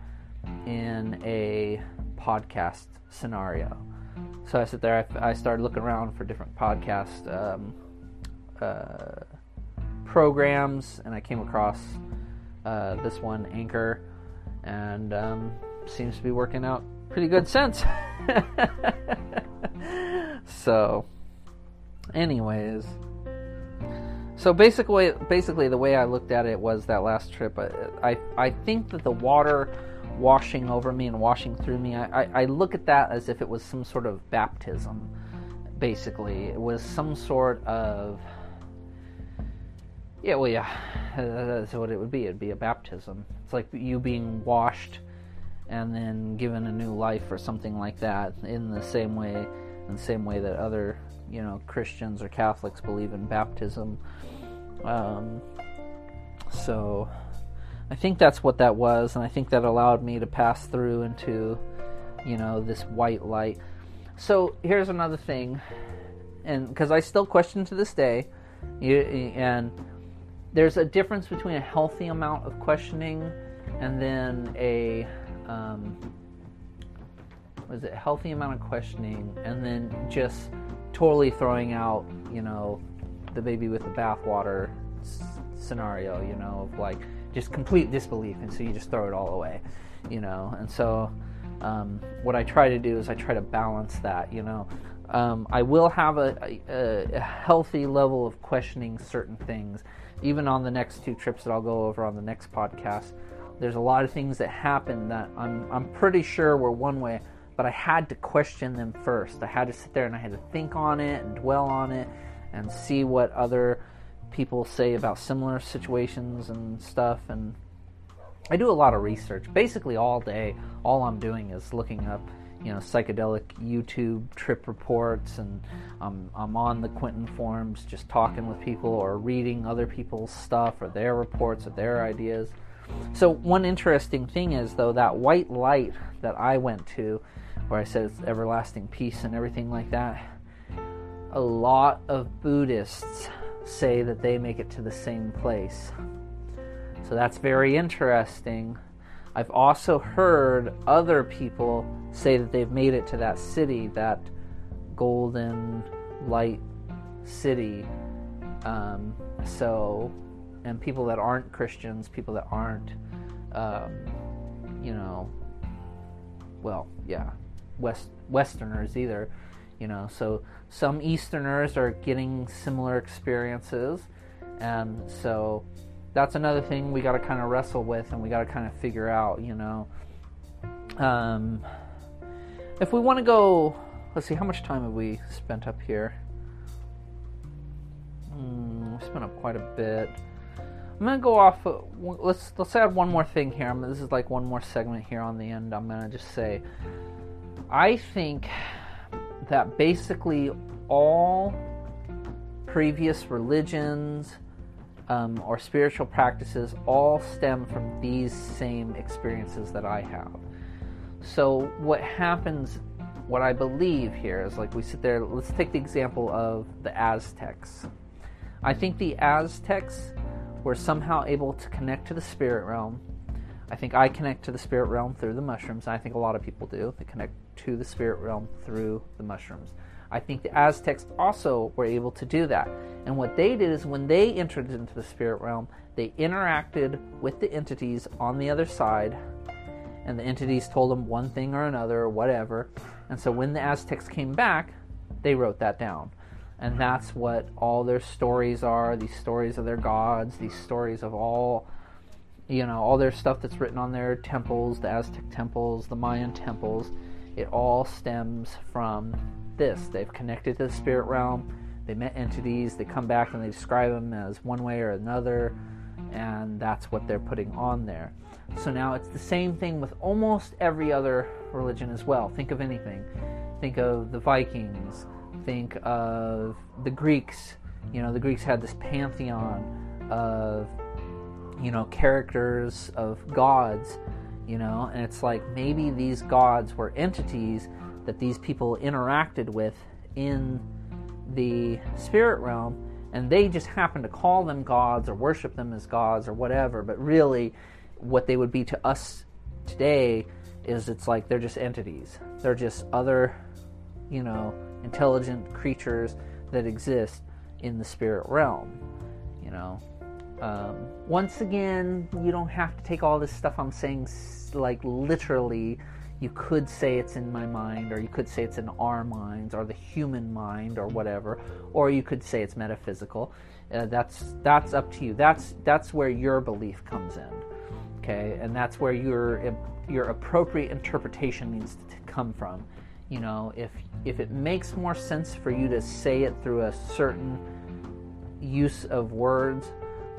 in a podcast scenario. So I sit there, I, I started looking around for different podcast um, uh, programs, and I came across uh, this one, Anchor, and um, seems to be working out pretty good since. so, anyways, so basically, basically the way I looked at it was that last trip. I, I, I think that the water washing over me and washing through me, I, I, I look at that as if it was some sort of baptism. Basically, it was some sort of yeah, well, yeah, that's what it would be. It'd be a baptism. It's like you being washed and then given a new life or something like that. In the same way, in the same way that other, you know, Christians or Catholics believe in baptism. Um, so, I think that's what that was, and I think that allowed me to pass through into, you know, this white light. So here's another thing, and because I still question to this day, you, and there's a difference between a healthy amount of questioning and then a um, was it? Healthy amount of questioning and then just totally throwing out you know the baby with the bathwater s- scenario you know of like just complete disbelief. And so you just throw it all away you know? And so um, what i try to do is i try to balance that you know? Um, i will have a, a, a healthy level of questioning certain things even on the next two trips that I'll go over on the next podcast, there's a lot of things that happen that I'm I'm pretty sure were one way, but I had to question them first. I had to sit there and I had to think on it and dwell on it and see what other people say about similar situations and stuff and I do a lot of research. Basically, all day, all I'm doing is looking up, you know, psychedelic YouTube trip reports, and I'm, I'm on the Quentin forums just talking with people or reading other people's stuff or their reports or their ideas. So, one interesting thing is, though, that white light that I went to, where I said it's everlasting peace and everything like that, a lot of Buddhists say that they make it to the same place. So that's very interesting. I've also heard other people say that they've made it to that city, that golden light city. Um, so, and people that aren't Christians, people that aren't, um, you know, well, yeah, West Westerners either, you know. So some Easterners are getting similar experiences, and so that's another thing we got to kind of wrestle with and we got to kind of figure out, you know. Um, if we want to go, let's see, how much time have we spent up here? Mm, we spent up quite a bit. I'm gonna go off. Let's let's add one more thing here. I'm, this is like one more segment here on the end. I'm gonna just say, I think that basically all previous religions um, or spiritual practices all stem from these same experiences that I have. So, what happens, what I believe here is like we sit there, let's take the example of the Aztecs. I think the Aztecs were somehow able to connect to the spirit realm. I think I connect to the spirit realm through the mushrooms. I think a lot of people do. They connect to the spirit realm through the mushrooms. I think the Aztecs also were able to do that. And what they did is when they entered into the spirit realm, they interacted with the entities on the other side, and the entities told them one thing or another or whatever. And so when the Aztecs came back, they wrote that down. And that's what all their stories are these stories of their gods, these stories of all, you know, all their stuff that's written on their temples, the Aztec temples, the Mayan temples. It all stems from this. They've connected to the spirit realm, they met entities, they come back and they describe them as one way or another, and that's what they're putting on there. So now it's the same thing with almost every other religion as well. Think of anything. Think of the Vikings, think of the Greeks. You know, the Greeks had this pantheon of, you know, characters of gods, you know, and it's like maybe these gods were entities that these people interacted with in the spirit realm, and they just happen to call them gods or worship them as gods or whatever, but really, what they would be to us today is it's like they're just entities. They're just other, you know, intelligent creatures that exist in the spirit realm, you know. Um, once again, you don't have to take all this stuff I'm saying like literally you could say it's in my mind, or you could say it's in our minds, or the human mind, or whatever, or you could say it's metaphysical. Uh, that's that's up to you. That's that's where your belief comes in, okay, and that's where your your appropriate interpretation needs to come from. You know, if if it makes more sense for you to say it through a certain use of words,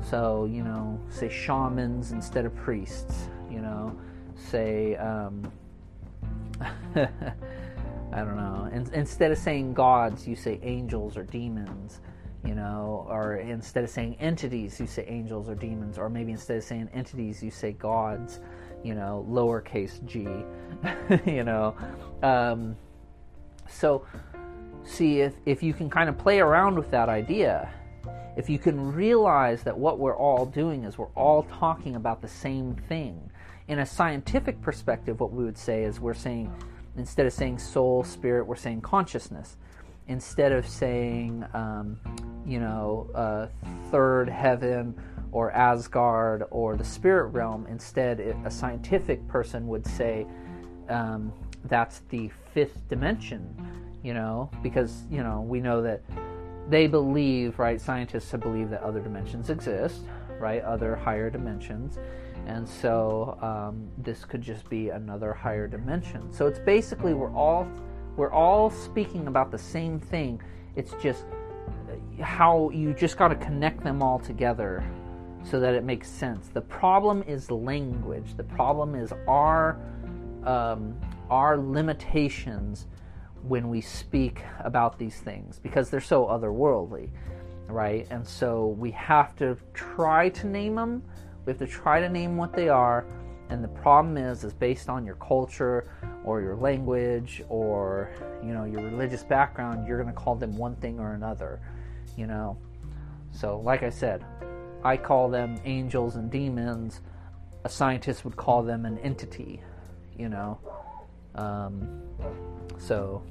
so you know, say shamans instead of priests. You know, say. Um, I don't know. In, instead of saying gods, you say angels or demons, you know, or instead of saying entities, you say angels or demons, or maybe instead of saying entities, you say gods, you know, lowercase g, you know. Um, so, see if, if you can kind of play around with that idea, if you can realize that what we're all doing is we're all talking about the same thing in a scientific perspective, what we would say is we're saying, instead of saying soul, spirit, we're saying consciousness. Instead of saying, um, you know, uh, third heaven or Asgard or the spirit realm, instead, a scientific person would say um, that's the fifth dimension, you know, because, you know, we know that they believe, right? Scientists believe that other dimensions exist, right? Other higher dimensions and so um, this could just be another higher dimension so it's basically we're all we're all speaking about the same thing it's just how you just got to connect them all together so that it makes sense. The problem is language. The problem is our um, our limitations when we speak about these things because they're so otherworldly, right? And so we have to try to name them. We have to try to name what they are. And the problem is, is based on your culture or your language or you know your religious background, you're going to call them one thing or another. You know, so like I said, I call them angels and demons. A scientist would call them an entity. You know, um, so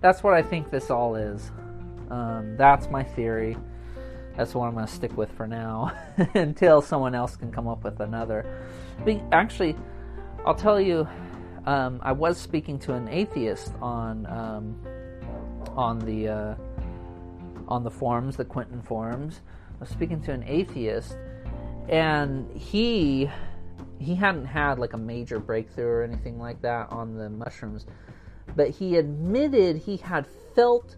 that's what I think this all is. Um, that's my theory. That's what I'm going to stick with for now until someone else can come up with another. But actually, I'll tell you, um, I was speaking to an atheist on um, on the uh, on the forums, the Quentin forums. I was speaking to an atheist, and he he hadn't had like a major breakthrough or anything like that on the mushrooms, but he admitted he had felt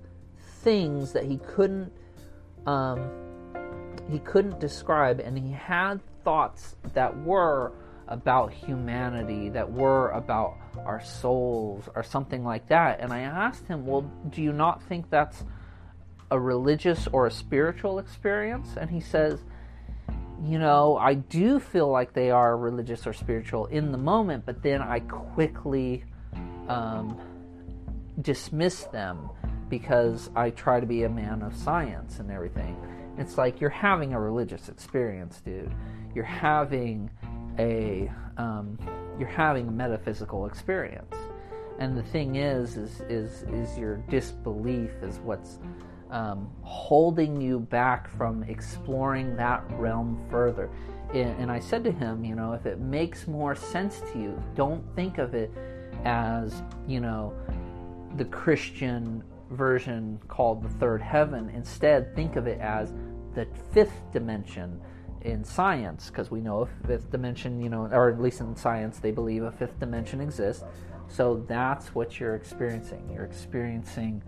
things that he couldn't um, he couldn't describe, and he had thoughts that were about humanity, that were about our souls, or something like that. And I asked him, Well, do you not think that's a religious or a spiritual experience? And he says, You know, I do feel like they are religious or spiritual in the moment, but then I quickly um, dismiss them because I try to be a man of science and everything. It's like you're having a religious experience, dude. You're having a um, you're having a metaphysical experience, and the thing is, is is is your disbelief is what's um, holding you back from exploring that realm further. And I said to him, you know, if it makes more sense to you, don't think of it as, you know, the Christian version called the third heaven. Instead, think of it as the fifth dimension in science, because we know a fifth dimension, you know, or at least in science, they believe a fifth dimension exists. So that's what you're experiencing. You're experiencing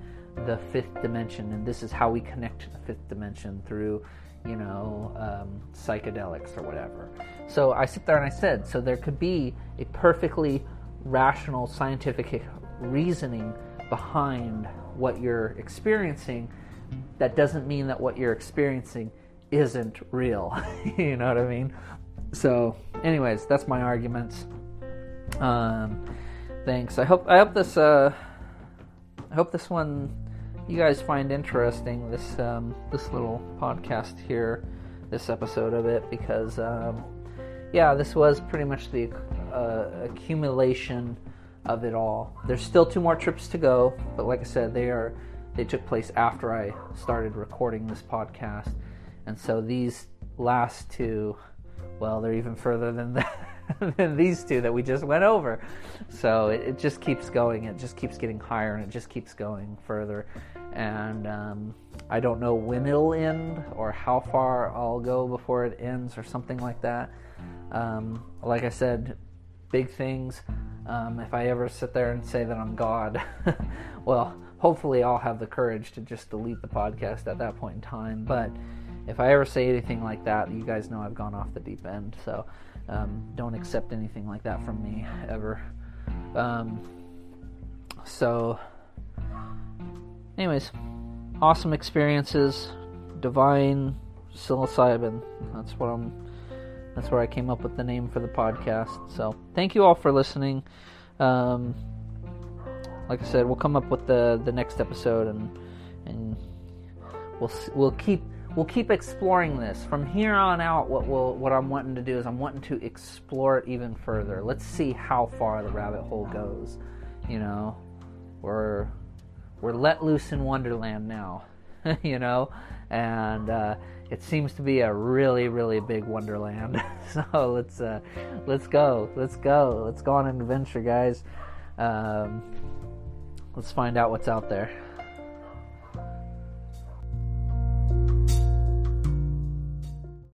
the fifth dimension, and this is how we connect to the fifth dimension through, you know, um, psychedelics or whatever. So I sit there and I said, so there could be a perfectly rational scientific reasoning behind what you're experiencing. That doesn't mean that what you're experiencing isn't real. you know what I mean? So, anyways, that's my arguments. Um, thanks. I hope I hope this uh, I hope this one you guys find interesting. This um, this little podcast here, this episode of it, because um, yeah, this was pretty much the uh, accumulation of it all. There's still two more trips to go, but like I said, they are they took place after I started recording this podcast. And so these last two, well, they're even further than that, than these two that we just went over. So it, it, just keeps going. It just keeps getting higher, and it just keeps going further. And um, I don't know when it'll end or how far I'll go before it ends or something like that. Um, like I said, big things. Um, if I ever sit there and say that I'm God, well, hopefully I'll have the courage to just delete the podcast at that point in time. But if I ever say anything like that, you guys know I've gone off the deep end. So um, don't accept anything like that from me ever. Um, so, anyways, awesome experiences, divine psilocybin. That's what I'm. That's where I came up with the name for the podcast. So thank you all for listening. Um, like I said, we'll come up with the the next episode and and we'll we'll keep we'll keep exploring this from here on out. What we'll, what I'm wanting to do is I'm wanting to explore it even further. Let's see how far the rabbit hole goes. You know, we're we're let loose in Wonderland now. you know, and uh, it seems to be a really really big wonderland. So let's uh, let's go let's go let's go on an adventure guys. Um, let's find out what's out there.